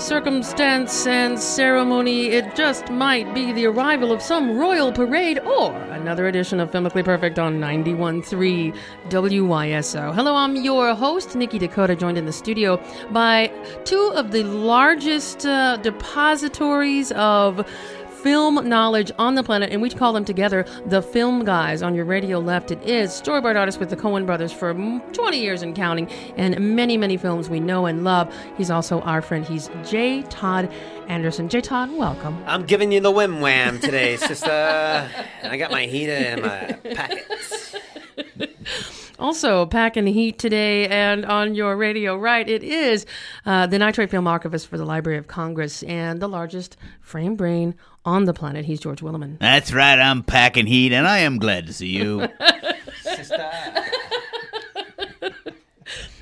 Circumstance, and ceremony. It just might be the arrival of some royal parade or another edition of Filmically Perfect on 91.3 WYSO. Hello, I'm your host, Nikki Dakota, joined in the studio by two of the largest uh, depositories of film knowledge on the planet, and we call them together the Film Guys. On your radio left, it is storyboard artist with the Coen brothers for 20 years and counting, and many, many films we know and love. He's also our friend. He's J. Todd Anderson. J. Todd, welcome. I'm giving you the whim wham today, sister. and I got my heater and my packets. Also, packing the heat today, and on your radio right, it is uh, the Nitrate Film Archivist for the Library of Congress and the largest frame brain on the planet. He's George Willeman. That's right, I'm packing heat, and I am glad to see you. Sister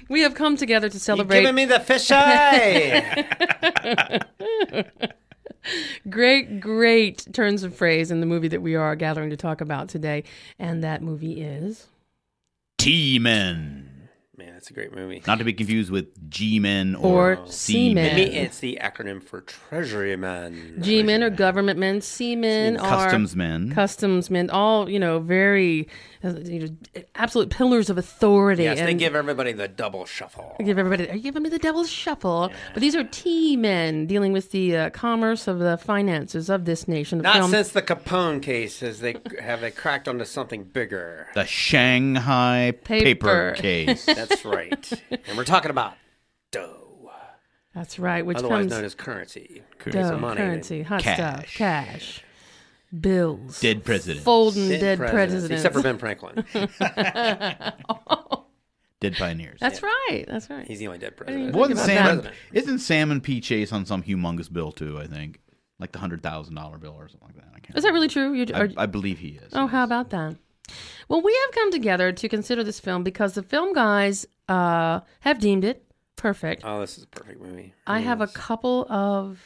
We have come together to You celebrate giving me the fish eye? great, great turns of phrase in the movie that we are gathering to talk about today, and that movie is. T-Men. Man, that's a great movie. Not to be confused with G-Men or, Or Seamen. Maybe it's the acronym for Treasury men. G men are government men, seamen are Customs Men. customs men, all you know, very uh, you know, absolute pillars of authority. Yes, they give everybody the double shuffle. They give everybody. Are you giving me the devil's shuffle? But these are T men dealing with the uh, commerce of the finances of this nation. The Not film- since the Capone case has they have they cracked onto something bigger. the Shanghai Paper. paper, case. That's right. And we're talking about dough, That's right. Which otherwise comes known as currency. dough, money. currency, hot Cash. stuff, cash, bills, Dead president. folding Dead dead, presidents, presidents. except for Ben Franklin. Dead pioneers. That's right. That's right. He's the only dead president. even Wasn't think about Sam, that. isn't Salmon P Chase on some humongous bill too? I think, like the hundred thousand dollar bill or something like that. I can't Is that really true? You, I, are, I believe he is. Oh, how about that? Well, we have come together to consider this film because the film guys uh, have deemed it perfect. Oh, this is a perfect movie. I have a couple of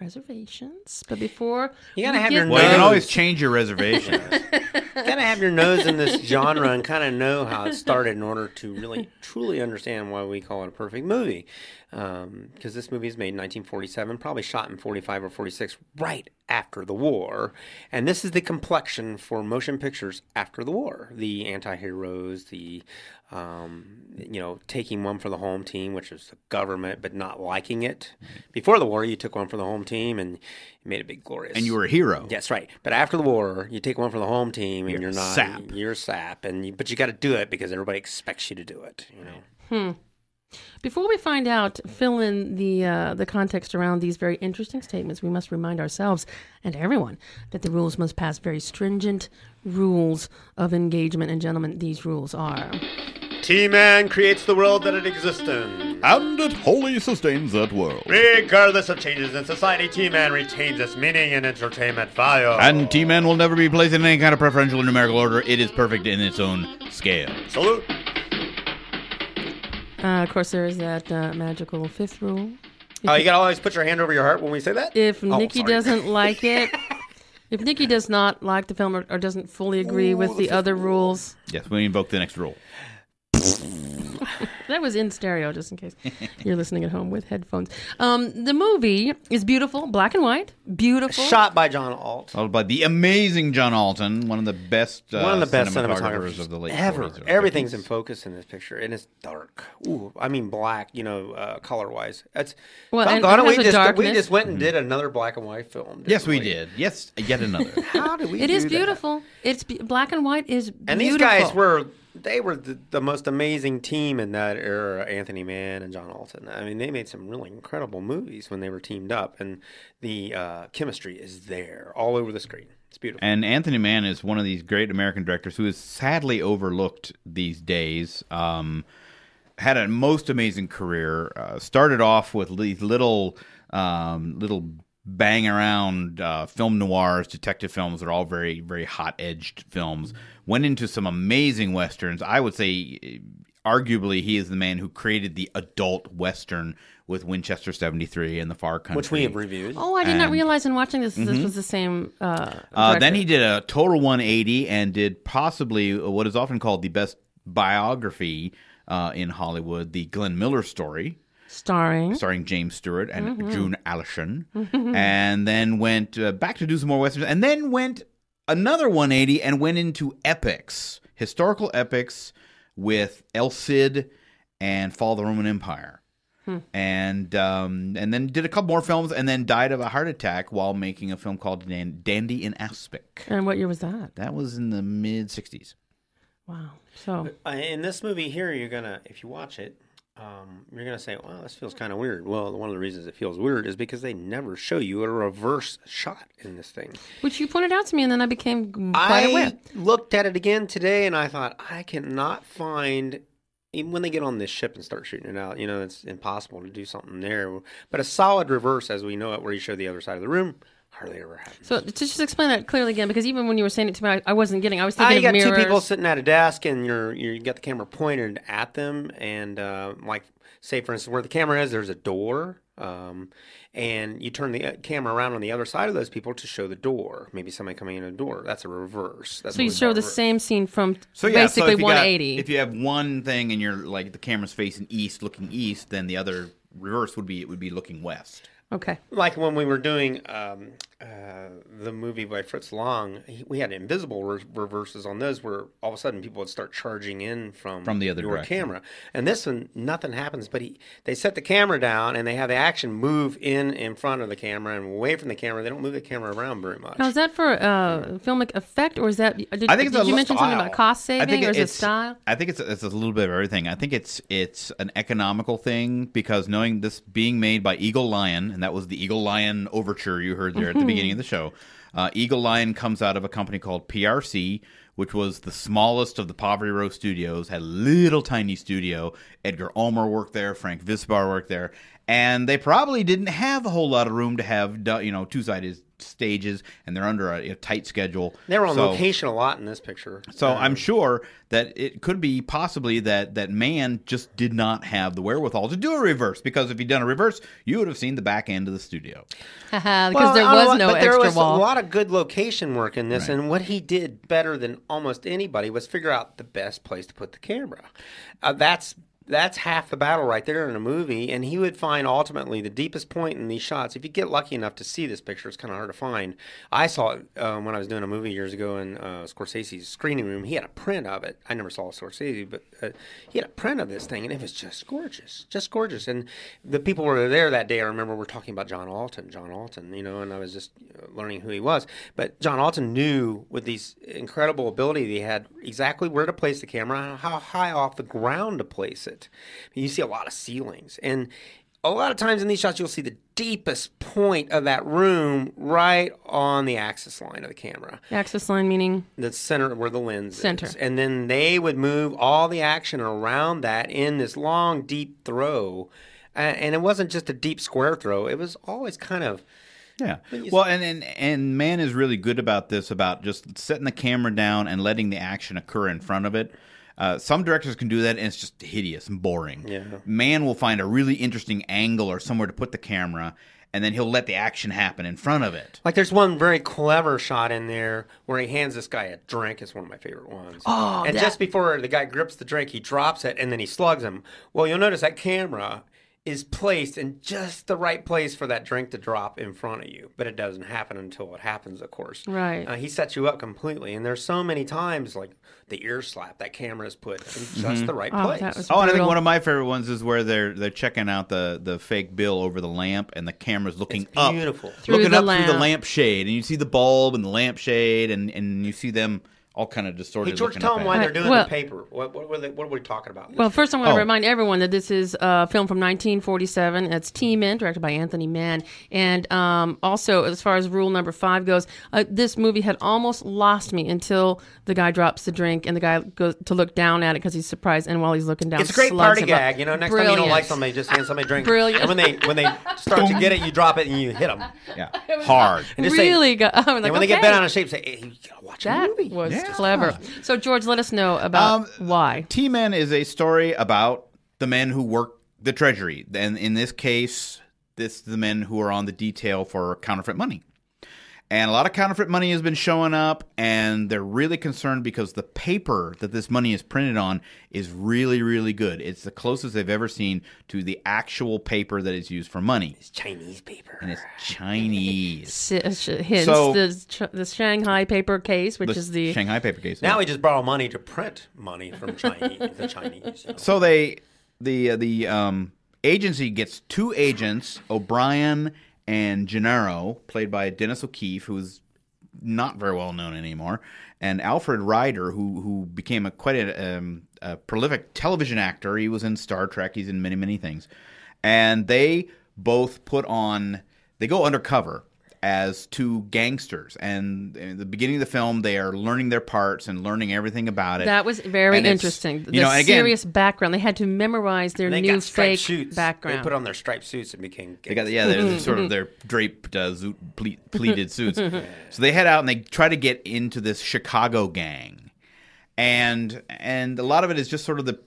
reservations, but before You gotta we have get your Well, you can always change your reservation. gotta have your nose in this genre and kind of know how it started in order to really truly understand why we call it a perfect movie. Um, because this movie is made in 1947, probably shot in 45 or 46, right after the war. And this is the complexion for motion pictures after the war. The anti-heroes, the um, you know, taking one for the home team, which is the government, but not liking it. Before the war, you took one for the home team and you made it big, glorious. and you were a hero. That's right. But after the war, you take one for the home team, and You're you're, not. sap. You're sap, and you, but you got to do it because everybody expects you to do it. You know. Before we find out, fill in the uh, the context around these very interesting statements. We must remind ourselves and everyone that the rules must pass very stringent rules of engagement. And gentlemen, these rules are. T-Man creates the world that it exists in. and it wholly sustains that world. Regardless of changes in society, T-Man retains its meaning and entertainment value. And T-Man will never be placed in any kind of preferential or numerical order. It is perfect in its own scale. salute. Uh, of course, there is that uh, magical fifth rule. Oh, you gotta always put your hand over your heart when we say that. If Oh, Nikki sorry. doesn't like it, if Nikki does not like the film or, or doesn't fully agree with the other rules, Yes, we invoke the next rule. that was in stereo, just in case you're listening at home with headphones. Um, the movie is beautiful, black and white, beautiful. shot by John Alt. Followed by the amazing John Alton, one of the best, uh, One of the best cinematographers cinematographers of the late ever. 40s or Everything's in focus in this picture, and it's dark. Ooh, I mean black. You know, uh, color wise. That's Well, and doggone it it, we has a just we just went and did another black and white film. Yes, we did. Yes, yet another. How did we? It is do that? beautiful. It's be- black and white is beautiful. And these guys were they were the, the most amazing team in that era. Anthony Mann and John Alton. I mean, they made some really incredible movies when they were teamed up, and the uh, chemistry is there all over the screen. It's beautiful. And Anthony Mann is one of these great American directors who is sadly overlooked these days. Um, had a most amazing career. Uh, started off with these little um, little bang around uh, film noirs, detective films. They're all very very hot edged films. Went into some amazing westerns. I would say, eh, arguably, he is the man who created the adult western with Winchester seventy three and the Far Country, which we have reviewed. Oh, I did not realize in watching this this was the same. Uh, Uh, then he did a total 180 and did possibly what is often called the best biography uh, in Hollywood, the Glenn Miller story, starring. starring James Stewart and Mm-hmm. June Allyson, and then went uh, back to do some more westerns, and then went another 180 and went into epics, historical epics with El Cid and Fall of the Roman Empire. Hmm. And um, and then did a couple more films, and then died of a heart attack while making a film called Dan- Dandy in Aspic. And what year was that? That was in the mid '60s. Wow. So Uh, in this movie here, you're gonna, if you watch it, um, you're gonna say, "Well, this feels kind of weird." Well, one of the reasons it feels weird is because they never show you a reverse shot in this thing. which you pointed out to me, and then I became quite I aware. looked at it again today, and I thought I cannot find. Even when they get on this ship and start shooting it out, you know it's impossible to do something there. But a solid reverse, as we know it, where you show the other side of the room, hardly ever happens. So to just explain that clearly again, because even when you were saying it to me, I, I wasn't getting. I was Ah, thinking you of got mirrors. two people sitting at a desk, and you're you got the camera pointed at them, and uh, like say for instance where the camera is, there's a door, um, and you turn the uh, camera around on the other side of those people to show the door. Maybe somebody coming in a door. That's a reverse. That's so you show the reverse. same scene from So yeah, basically so if you got- 180. if you have one thing and you're like the camera's facing east, looking east, then the other reverse would be it would be looking west. Okay. Like when we were doing um, uh, the movie by Fritz Lang, he, we had invisible re- reverses on those, where all of a sudden people would start charging in from From the other your direction. camera. And this one, nothing happens, but he they set the camera down and they have the action move in in front of the camera and away from the camera. They don't move the camera around very much. Now is that for uh, filmic effect, or is that? Did, I think it's did you li- mention something about cost I saving, think or is it style? I think it's it's a little bit of everything. I think it's it's an economical thing because knowing this being made by Eagle Lion, that was the Eagle Lion overture you heard there at the beginning of the show. Uh, Eagle Lion comes out of a company called PRC, which was the smallest of the Poverty Row studios. Had a little tiny studio. Edgar Ulmer worked there. Frank Wisbar worked there, and they probably didn't have a whole lot of room to have you know two sided stages, and they're under a, a tight schedule. they were on So- location a lot in this picture. so Uh, I'm sure that it could be possibly that that man just did not have the wherewithal to do a reverse because if he'd done a reverse, you would have seen the back end of the studio. because Well, there was no but there extra was wall. a lot of good location work in this, Right. and what he did better than almost anybody was figure out the best place to put the camera. Uh, that's that's half the battle right there in a movie, and he would find ultimately the deepest point in these shots. If you get lucky enough to see this picture, it's kind of hard to find. I saw it um, when I was doing a movie years ago in uh, Scorsese's screening room. He had a print of it. I never saw Scorsese, but uh, he had a print of this thing, and it was just gorgeous, just gorgeous. And the people were there that day. I remember we're talking about John Alton, John Alton, you know, and I was just uh, learning who he was. But John Alton knew with these incredible ability he had exactly where to place the camera, how high off the ground to place it. You see a lot of ceilings, and a lot of times in these shots you'll see the deepest point of that room right on the axis line of the camera The Axis line meaning the center where the lens is. Center. is. And then they would move all the action around that in this long, deep throw. And it wasn't just a deep square throw, it was always kind of. Yeah. Well, and, and and man is really good about this about just setting the camera down and letting the action occur in front of it. Uh, some directors can do that, and it's just hideous and boring. Yeah. Man will find a really interesting angle or somewhere to put the camera, and then he'll let the action happen in front of it. Like there's one very clever shot in there where he hands this guy a drink. It's one of my favorite ones. Oh, and that- just before the guy grips the drink, he drops it and then he slugs him. Well, you'll notice that camera is placed in just the right place for that drink to drop in front of you, but it doesn't happen until it happens, of course. Right. Uh, he sets you up completely, and there's so many times like the ear slap that camera is put in just the right Oh, place. that was- Oh, and I think one of my favorite ones is where they're they're checking out the the fake bill over the lamp, and the camera's looking It's up, beautiful. Through looking the up through the lamp. lampshade, and you see the bulb and the lampshade, and and you see them all kind of distorted. Hey, George, looking tell them why they're doing well- the paper. What, what, were they, what are we talking about? Well, first I want to Oh. remind everyone that this is a film from 1947. It's T-Men, directed by Anthony Mann. And um, also, as far as rule number five goes, uh, this movie had almost lost me until the guy drops the drink and the guy goes to look down at it because he's surprised. And while he's looking down, it's a great party him up. gag. You know, next time you don't Brilliant. like somebody, just hand somebody a drink. Brilliant. And when they when they start to get it, you drop it and you hit them. yeah, hard. And just say- really. I'm like, and when they get bent out of shape, say, "Hey, you gotta watch a movie." was Yeah. Clever. So, George, let us know about Um, why. T Men is a story about the men who work the treasury. And in this case, this is the men who are on the detail for counterfeit money. And a lot of counterfeit money has been showing up, and they're really concerned because the paper that this money is printed on is really, really good. It's the closest they've ever seen to the actual paper that is used for money. It's Chinese paper. And it's Chinese. Si- sh- Hence So- the, the Shanghai paper case, which The is the Shanghai paper case. now we just borrow money to print money from Chinese. the Chinese. you. So they the uh, the um, agency gets two agents, O'Brien and Gennaro, played by Dennis O'Keefe, who's not very well known anymore, and Alfred Ryder, who who became a quite a, um, a prolific television actor. He was in Star Trek. He's in many many things, and they both put on. They go undercover as two gangsters, and in the beginning of the film, they are learning their parts and learning everything about it. That was very And it's- interesting. The you know, and again- serious background. They had to memorize their new got fake suits. background. They put on their striped suits and became. They got yeah, they're sort of their draped uh, zoot, ple- pleated suits. So they head out and they try to get into this Chicago gang, and and a lot of it is just sort of the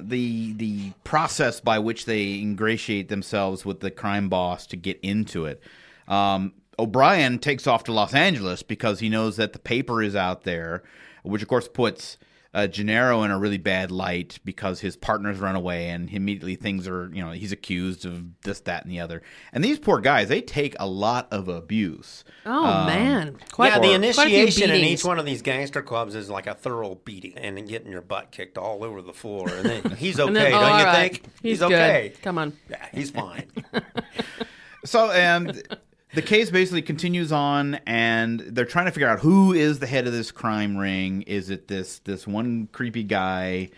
the the process by which they ingratiate themselves with the crime boss to get into it. Um, O'Brien takes off to Los Angeles because he knows that the paper is out there, which of course puts uh, Gennaro in a really bad light because his partners run away and immediately things are, you know, he's accused of this, that, and the other. And these poor guys, they take a lot of abuse. oh Um, man, quite, yeah, the quite initiation in each one of these gangster clubs is like a thorough beating and getting your butt kicked all over the floor. And then he's okay, And then, don't you right, think? He's, okay. good. Come on. Yeah, he's fine. So, and the case basically continues on, and they're trying to figure out who is the head of this crime ring. Is it this this one creepy guy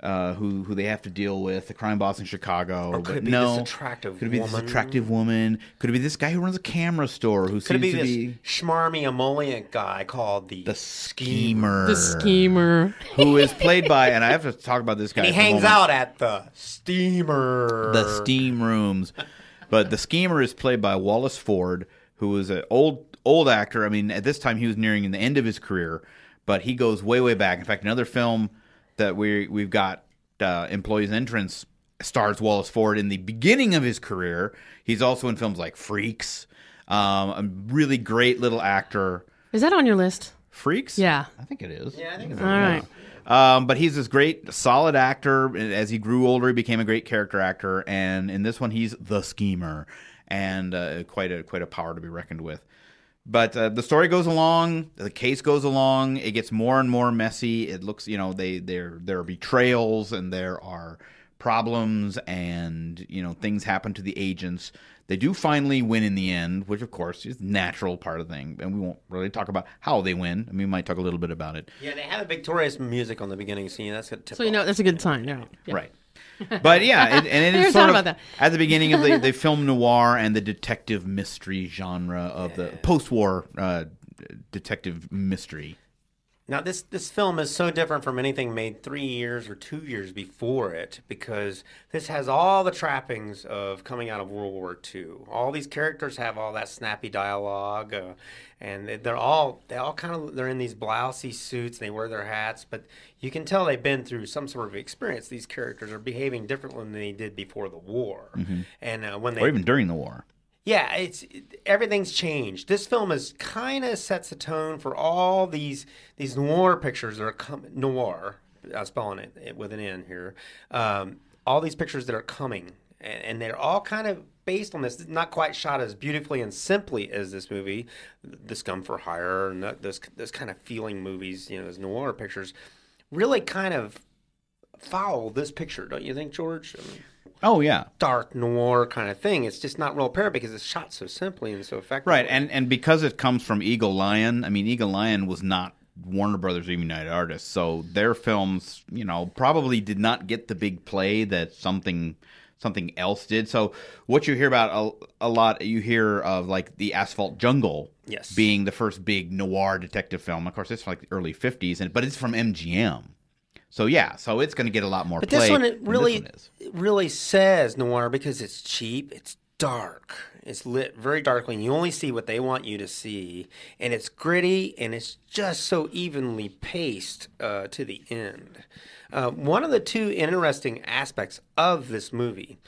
uh, who who they have to deal with, the crime boss in Chicago? Or could it be no. this attractive Could it be woman? this attractive woman? Could it be this guy who runs a camera store who Could it seems be to this be schmarmy emollient guy called the, the schemer? The schemer. who is played by, and I have to talk about this guy. And he hangs out at the steamer. the steam rooms. But the schemer is played by Wallace Ford, who is an old old actor. I mean, at this time he was nearing the end of his career, but he goes way way back. In fact, another film that we we've got uh, Employees Entrance stars Wallace Ford in the beginning of his career. He's also in films like Freaks. Um, a really great little actor. Is that on your list? Freaks? Yeah. I think it is. Yeah, I think it's All right. Um, but he's this great, solid actor. As he grew older, he became a great character actor, and in this one, he's the schemer, and uh, quite a quite a power to be reckoned with. But uh, the story goes along, the case goes along. It gets more and more messy. It looks, you know, they there there are betrayals and there are problems, and you know things happen to the agents. They do finally win in the end, which of course is a natural part of the thing, and we won't really talk about how they win. I mean, we might talk a little bit about it. Yeah, they have a victorious music on the beginning scene. That's a tip So you know that's a good sign. Right. Yeah. Right. But yeah, it, and it Never is thought sort of about that. at the beginning of the, the film noir and the detective mystery genre of the post-war uh, detective mystery. Now this this film is so different from anything made three years or two years before it because this has all the trappings of coming out of World War II. All these characters have all that snappy dialogue, uh, and they- they're all they all kind of they're in these blousy suits. And they wear their hats, but you can tell they've been through some sort of experience. These characters are behaving differently than they did before the war, and uh, when they Or even during the war. Yeah, it's everything's changed. This film is kind of sets the tone for all these these noir pictures that are coming. Noir, I'm spelling it, it with an N here. Um, all these pictures that are coming, and, and they're all kind of based on this. Not quite shot as beautifully and simply as this movie, This Gun for Hire, and this this kind of feeling movies, you know, as noir pictures, really kind of follow this picture, don't you think, George? I mean, Oh yeah. dark noir kind of thing. It's just not real apparent because it's shot so simply and so effectively. Right, and and because it comes from Eagle Lion, I mean Eagle Lion was not Warner Brothers or United Artists. So their films, you know, probably did not get the big play that something something else did. So what you hear about a, a lot, you hear of like the Asphalt Jungle, Yes. being the first big noir detective film. Of course, it's from like the early '50s, and but it's from MGM. So yeah, so it's going to get a lot more But play. this one, it really, one is. really says noir because it's cheap, it's dark, it's lit very darkly, and you only see what they want you to see, and it's gritty, and it's just so evenly paced uh, to the end. Uh, one of the two interesting aspects of this movie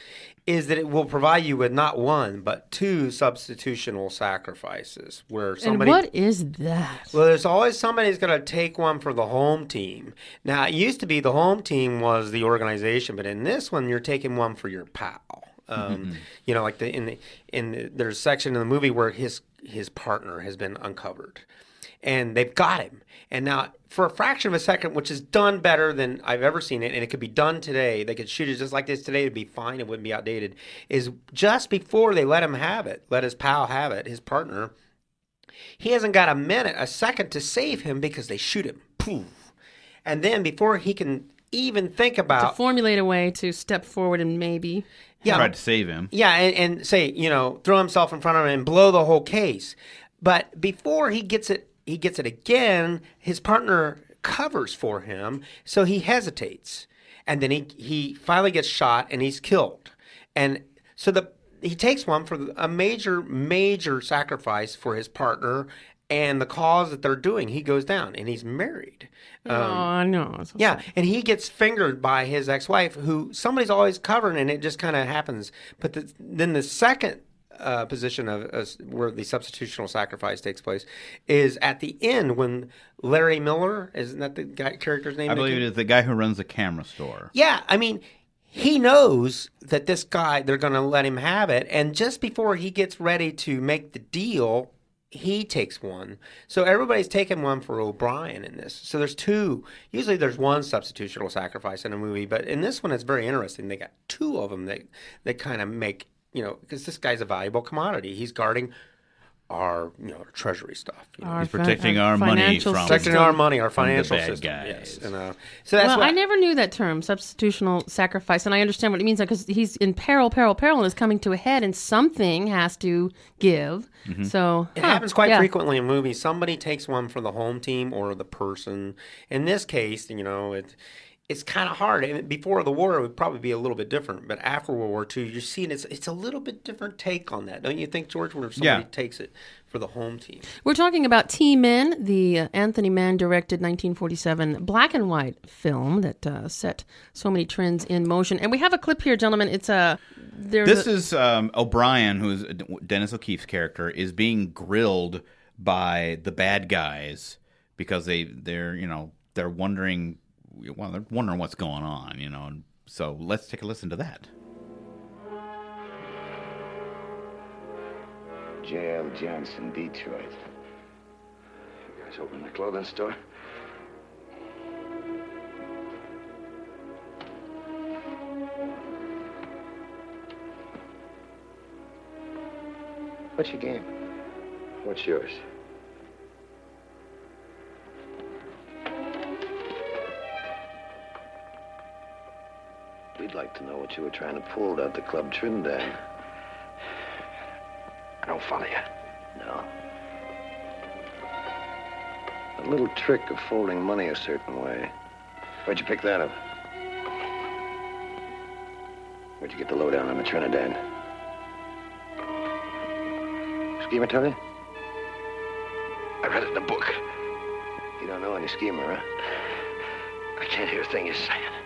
is that it will provide you with not one but two substitutional sacrifices, where And somebody what is that? well, there's always somebody who's going to take one for the home team. Now, it used to be the home team was the organization, but in this one, you're taking one for your pal. Um, you know, like the in the in the, there's a section in the movie where his his partner has been uncovered, and they've got him. And now, for a fraction of a second, which is done better than I've ever seen it, and it could be done today. They could shoot it just like this today; it'd be fine. It wouldn't be outdated. Is just before they let him have it, let his pal have it, his partner he hasn't got a minute, a second to save him because they shoot him. Poof. And then before he can even think about to formulate a way to step forward and maybe. yeah, tried to save him. yeah, and, and say you know throw himself in front of him and blow the whole case. But before he gets it, he gets it again. His partner covers for him, so he hesitates, and then he he finally gets shot and he's killed. And so the he takes one for a major major sacrifice for his partner and the cause that they're doing. He goes down and he's married. oh no! So Yeah, and he gets fingered by his ex-wife, who somebody's always covering, and it just kind of happens. But the, then the second uh, position of uh, where the substitutional sacrifice takes place is at the end when Larry Miller isn't that the guy character's name? I that believe you- it is the guy who runs the camera store. yeah, I mean, he knows that this guy, they're going to let him have it. And just before he gets ready to make the deal, he takes one. So everybody's taking one for O'Brien in this. So there's two. Usually there's one substitutional sacrifice in a movie, but in this one, it's very interesting. They got two of them that, that kind of make, you know, because this guy's a valuable commodity. He's guarding our, you know, our treasury stuff. You know. Our He's fin- protecting our money from- Protecting system. our money, our financial bad system. guys. Yes, and uh, so that's well, what I never knew that term, substitutional sacrifice, and I understand what it means because he's in peril, peril, peril, and is coming to a head, and something has to give. Mm-hmm. So It huh, happens quite yeah. frequently in movies. Somebody takes one for the home team or the person. In this case, you know, it it's kind of hard. And before the war, it would probably be a little bit different. But after World War II, you're seeing it's it's a little bit different take on that, don't you think, George? Where somebody Yeah. takes it for the home team. We're talking about T Men, the uh, Anthony Mann directed 1947 black and white film that uh, set so many trends in motion. And we have a clip here, gentlemen. It's a there's This a, is um, O'Brien, who's Dennis O'Keefe's character, is being grilled by the bad guys because they they're you know they're wondering well they're wondering what's going on you know and so let's take a listen to that. J.L. Johnson, Detroit. You guys open the clothing store? What's your game? What's yours? We'd like to know what you were trying to pull out the Club Trinidad. I don't follow you. No. A little trick of folding money a certain way. Where'd you pick that up? Where'd you get the lowdown on the Trinidad? Schemer tell you? I read it in a book. You don't know any schemer, huh? I can't hear a thing you're saying.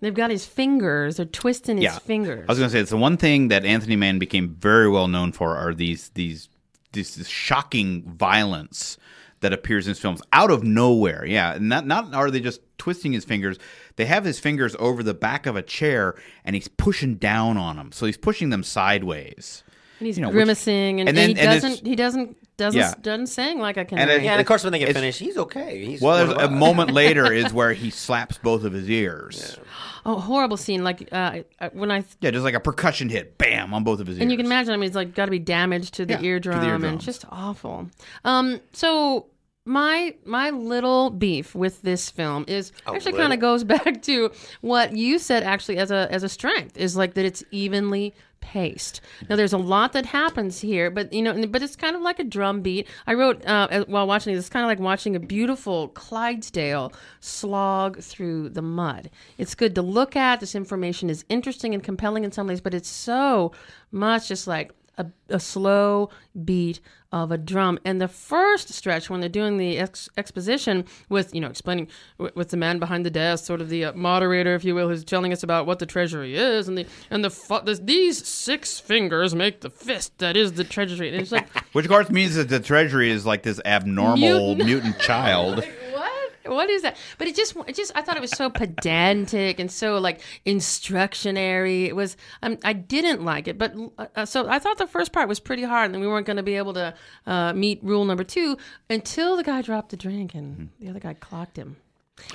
They've got his fingers. They're twisting his yeah, fingers. I was going to say it's the one thing that Anthony Mann became very well known for are these these this, this shocking violence that appears in his films out of nowhere. Yeah, not not are they just twisting his fingers? They have his fingers over the back of a chair and he's pushing down on them. So he's pushing them sideways. And he's you know, which- grimacing, and, and and then- he and doesn't. He doesn't. Doesn't Yeah. doesn't sing like a And canary. it- Yeah, and of course when they get finished, he's okay. He's Well, there's a moment later is where he slaps both of his ears. Oh, horrible scene! Like uh, when I Yeah, just like a percussion hit, bam, on both of his ears. and you can imagine. I mean, it's like got to be damage to the, Yeah, to the eardrum, and just awful. Um, so my my little beef with this film is actually kind of goes back to what you said actually as a as a strength is like that it's evenly paced. Now there's a lot that happens here, but you know, but it's kind of like a drum beat. I wrote uh, while watching this, it's kind of like watching a beautiful Clydesdale slog through the mud. It's good to look at. This information is interesting and compelling in some ways, but it's so much just like a, a slow beat of a drum. And the first stretch, when they're doing the ex- exposition with, you know, explaining w- with the man behind the desk, sort of the uh, moderator, if you will, who's telling us about what the treasury is, and the and the fu- this, these six fingers make the fist that is the treasury. And it's like, Which, of course, means that the Treasury is like this abnormal Mutant. mutant, child. what? Is that? But it just, it just, I thought it was so pedantic and so like instructionary. It was, um, I didn't like it. But uh, so I thought the first part was pretty hard, and we weren't going to be able to uh, meet rule number two until the guy dropped the drink and the other guy clocked him.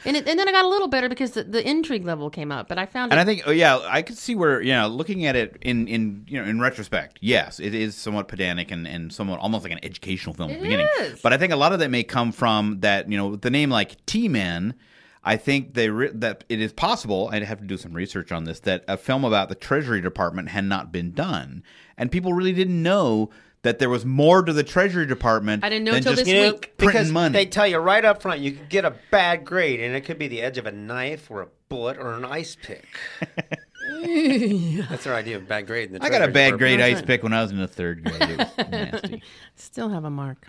And, it, and then I got a little better because the, the intrigue level came up. But I found And it I think, oh, yeah, I could see where, you know, looking at it in, in you know, in retrospect, yes, it is somewhat pedantic and, and somewhat almost like an educational film at the It beginning. is. But I think a lot of that may come from that, you know, with the name like T-Men, I think they re- that it is possible. I'd have to do some research on this. That a film about the Treasury Department had not been done, and people really didn't know that there was more to the Treasury Department. I didn't know than till just this You week. because printing money. they tell you right up front you could get a bad grade, and it could be the edge of a knife or a bullet or an ice pick. That's our idea of bad grade. In the I got a bad grade That's ice pick when I was in the third grade. It was nasty. still have a mark.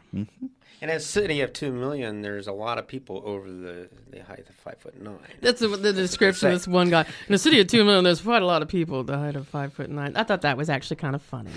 In a city of two million, there's a lot of people over the, the height of five foot nine. That's the, the description of this one guy. In a city of two million, there's quite a lot of people the height of five foot nine. I thought that was actually kind of funny.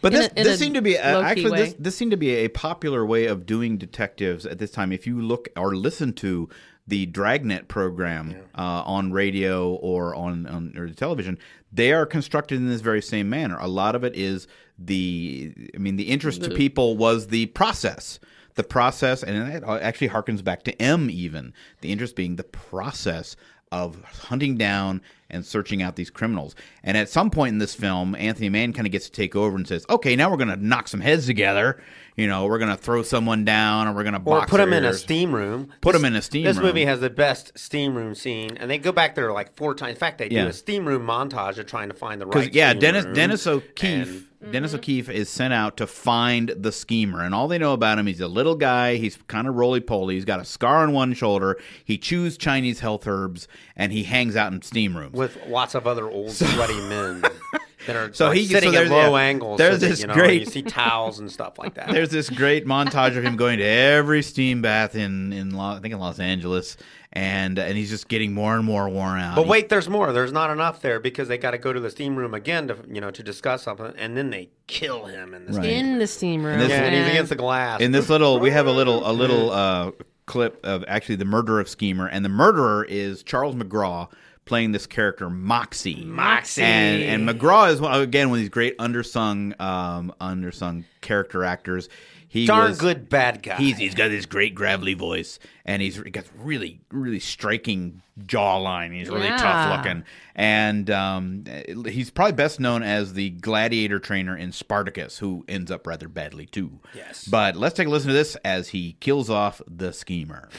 But In this, a- this seemed to be uh, low-key actually this, this seemed to be a popular way of doing detectives at this time. If you look or listen to the Dragnet program uh, on radio or on, on or television, they are constructed in this very same manner. A lot of it is the, I mean, the interest to people was the process. The process, and it actually harkens back to M. Even the interest being the process of hunting down and searching out these criminals. And at some point in this film, Anthony Mann kind of gets to take over and says, "Okay, now we're going to knock some heads together. You know, we're going to throw someone down, or we're going to Or put them in a steam room. Put This- 'em in a steam room. This room. movie has the best steam room scene, and they go back there like four times. In fact, they Yeah. do a steam room montage of trying to find the right. yeah, Dennis room. Dennis O'Keefe. And- Dennis mm-hmm. O'Keefe is sent out to find the schemer, and all they know about him, he's a little guy. He's kind of roly poly. He's got a scar on one shoulder. He chews Chinese health herbs, and he hangs out in steam rooms. with lots of other old sweaty men that are So like, he- sitting there's- at low yeah, angles. there's so that, this you know, great- You see towels and stuff like that. There's this great montage of him going to every steam bath in in Lo- I think in Los Angeles, and and he's just getting more and more worn out. But He- wait, there's more. There's not enough there because they got to go to the steam room again to you know to discuss something, and then they kill him in the Right. steam. In the steam room. this- Yeah, and he's against the glass. in this little we have a little a little uh, clip of actually the murder of schemer and the murderer is charles mcgraw playing this character moxie Moxie. and and mcgraw is one, again one of these great undersung um, undersung character actors he darn was, good bad guy. He's, he's got this great gravelly voice, and he's he got really really striking jawline. He's really Yeah. tough looking, and um, he's probably best known as the gladiator trainer in Spartacus, who ends up rather badly too. Yes. But let's take a listen to this as he kills off the schemer.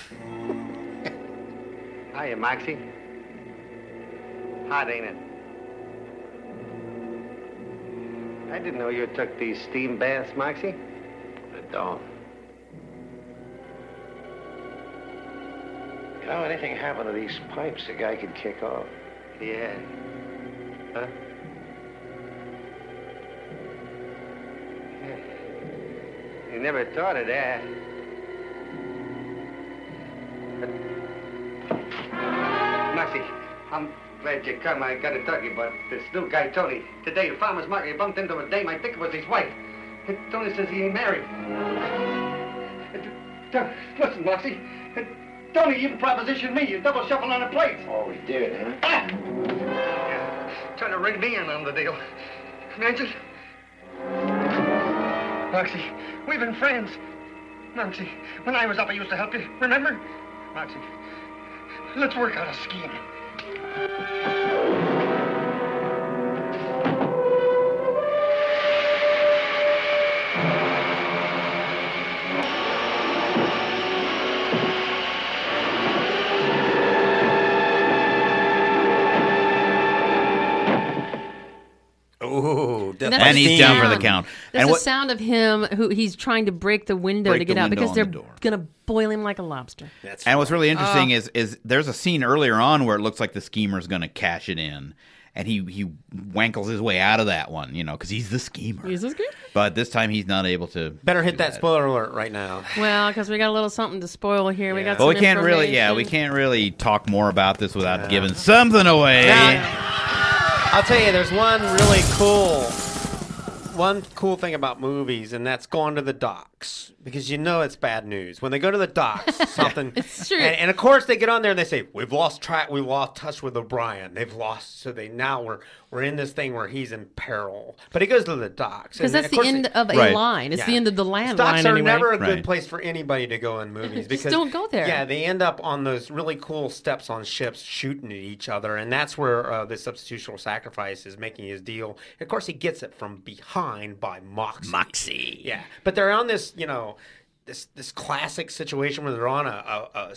Hiya, Moxie. Hot, ain't it? I didn't know you took these steam baths, Moxie. I don't. You know, anything happen to these pipes, a guy could kick off. Yeah. Huh? Yeah. You never thought of that. Moxie, I'm glad you come. I got to talk to you about this new guy, Tony. Today, the farmer's market, he bumped into a dame. I think it was his wife. Tony says he ain't married. Uh, Listen, Moxie. Tony even propositioned me. You double shuffle on the plates. Oh, he did, huh? Ah! Yeah, Trying to ring me in on the deal. Imagine. Moxie, we've been friends. Moxie, when I was up, I used to help you. Remember? Moxie, let's work out a scheme. うん。That's and he's down for the count. There's and a what, sound of him who he's trying to break the window Break to get out because they're the gonna boil him like a lobster. That's and what's really Uh. interesting is is there's a scene earlier on where it looks like the schemer's going to cash it in, and he he wankles his way out of that one, you know, because he's the schemer. Is this good? But this time he's not able to. better hit that spoiler alert right now. Well, because we got a little something to spoil here. We got. But we can't really, yeah, we can't really talk more about this without giving something away. Now, I'll tell you, there's one really cool, one cool thing about movies, and that's going to the docks because you know it's bad news when they go to the docks. Something, It's true. And, and of course, they get on there and they say, "We've lost track. We've lost touch with O'Brien. They've lost." So they now we're we're in this thing where he's in peril. But he goes to the docks Because that's the end it- of a Right. line. It's the end of the land Docks line are anyway. never a good Right. place for anybody to go in movies Just because don't go there. Yeah, they end up on those really cool steps on ships shooting at each other, and that's where uh, the substitutional sacrifice is making his deal. Of course, he gets it from behind by Moxie. Moxie. Yeah, but they're on this, you know. This, this classic situation where they're on a, a, a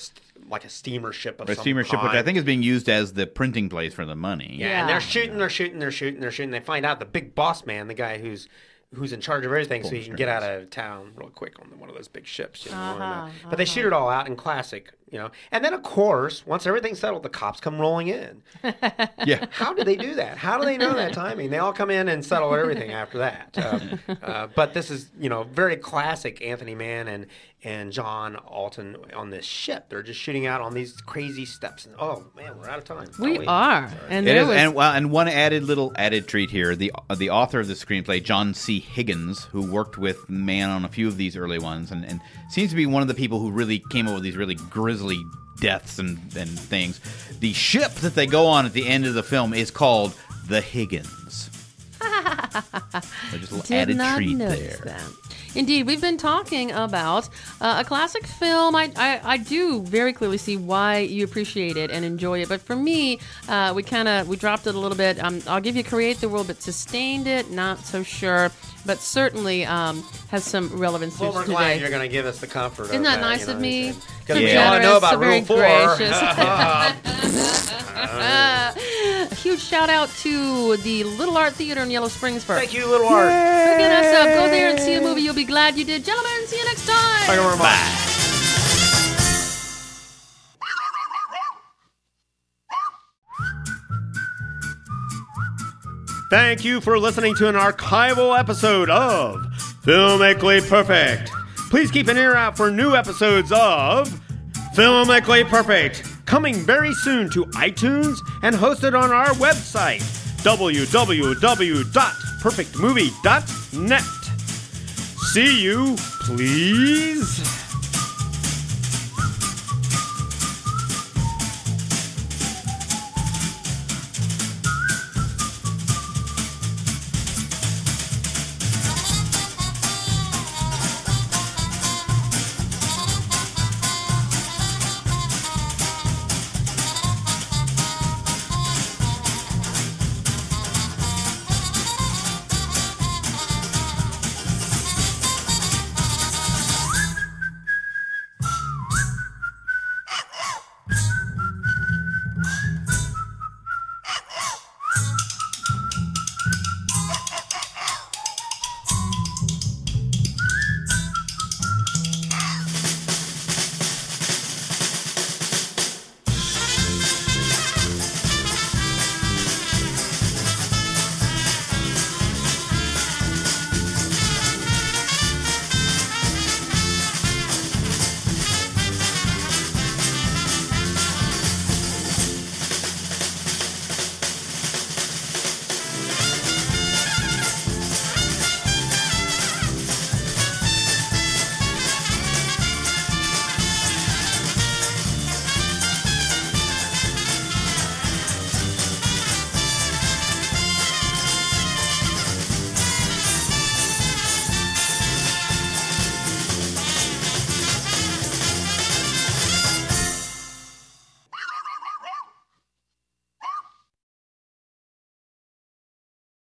like a steamer ship of A some steamer ship, which I think is being used as the printing place for the money. Yeah, Yeah. and they're shooting, they're shooting, they're shooting, they're shooting. They find out the big boss man, the guy who's who's in charge of everything, so he can get out of town real quick on one of those big ships. You know, and, uh, Uh-huh, But they shoot it all out in classic, you know. And then of course, once everything's settled, the cops come rolling in. Yeah. How do they do that? How do they know that timing? They all come in and settle everything after that. Um, uh, but this is, you know, very classic Anthony Mann and and John Alton on this ship. They're just shooting out on these crazy steps. And, oh man, we're out of time. We Oh, wait. are, and It there is, was and well, and one added little added treat here: the uh, the author of the screenplay, John C. Higgins, who worked with Mann on a few of these early ones, and, and seems to be one of the people who really came up with these really grisly deaths and, and things. The ship that they go on at the end of the film is called the Higgins. so just a little did added not treat notice there. that. Indeed, we've been talking about uh, a classic film. I, I, I do very clearly see why you appreciate it and enjoy it, but for me, uh, we kind of we dropped it a little bit. Um, I'll give you "Create the World," but sustained it, not so sure. But certainly um, has some relevance Well, to we're today. glad you're going to give us the comfort. Isn't of that that nice of me? Because So we all generous, know so about very Rule Four. huge shout out to the Little Art Theater in Yellow Springs for Thank you, Little Art. hooking us up. Go there and see a movie. You'll be glad you did. Gentlemen, see you next time. Thank you very much. Thank you for listening to an archival episode of Filmically Perfect. Please keep an ear out for new episodes of Filmically Perfect, coming very soon to iTunes and hosted on our website, www.perfectmovie.net. See you, please.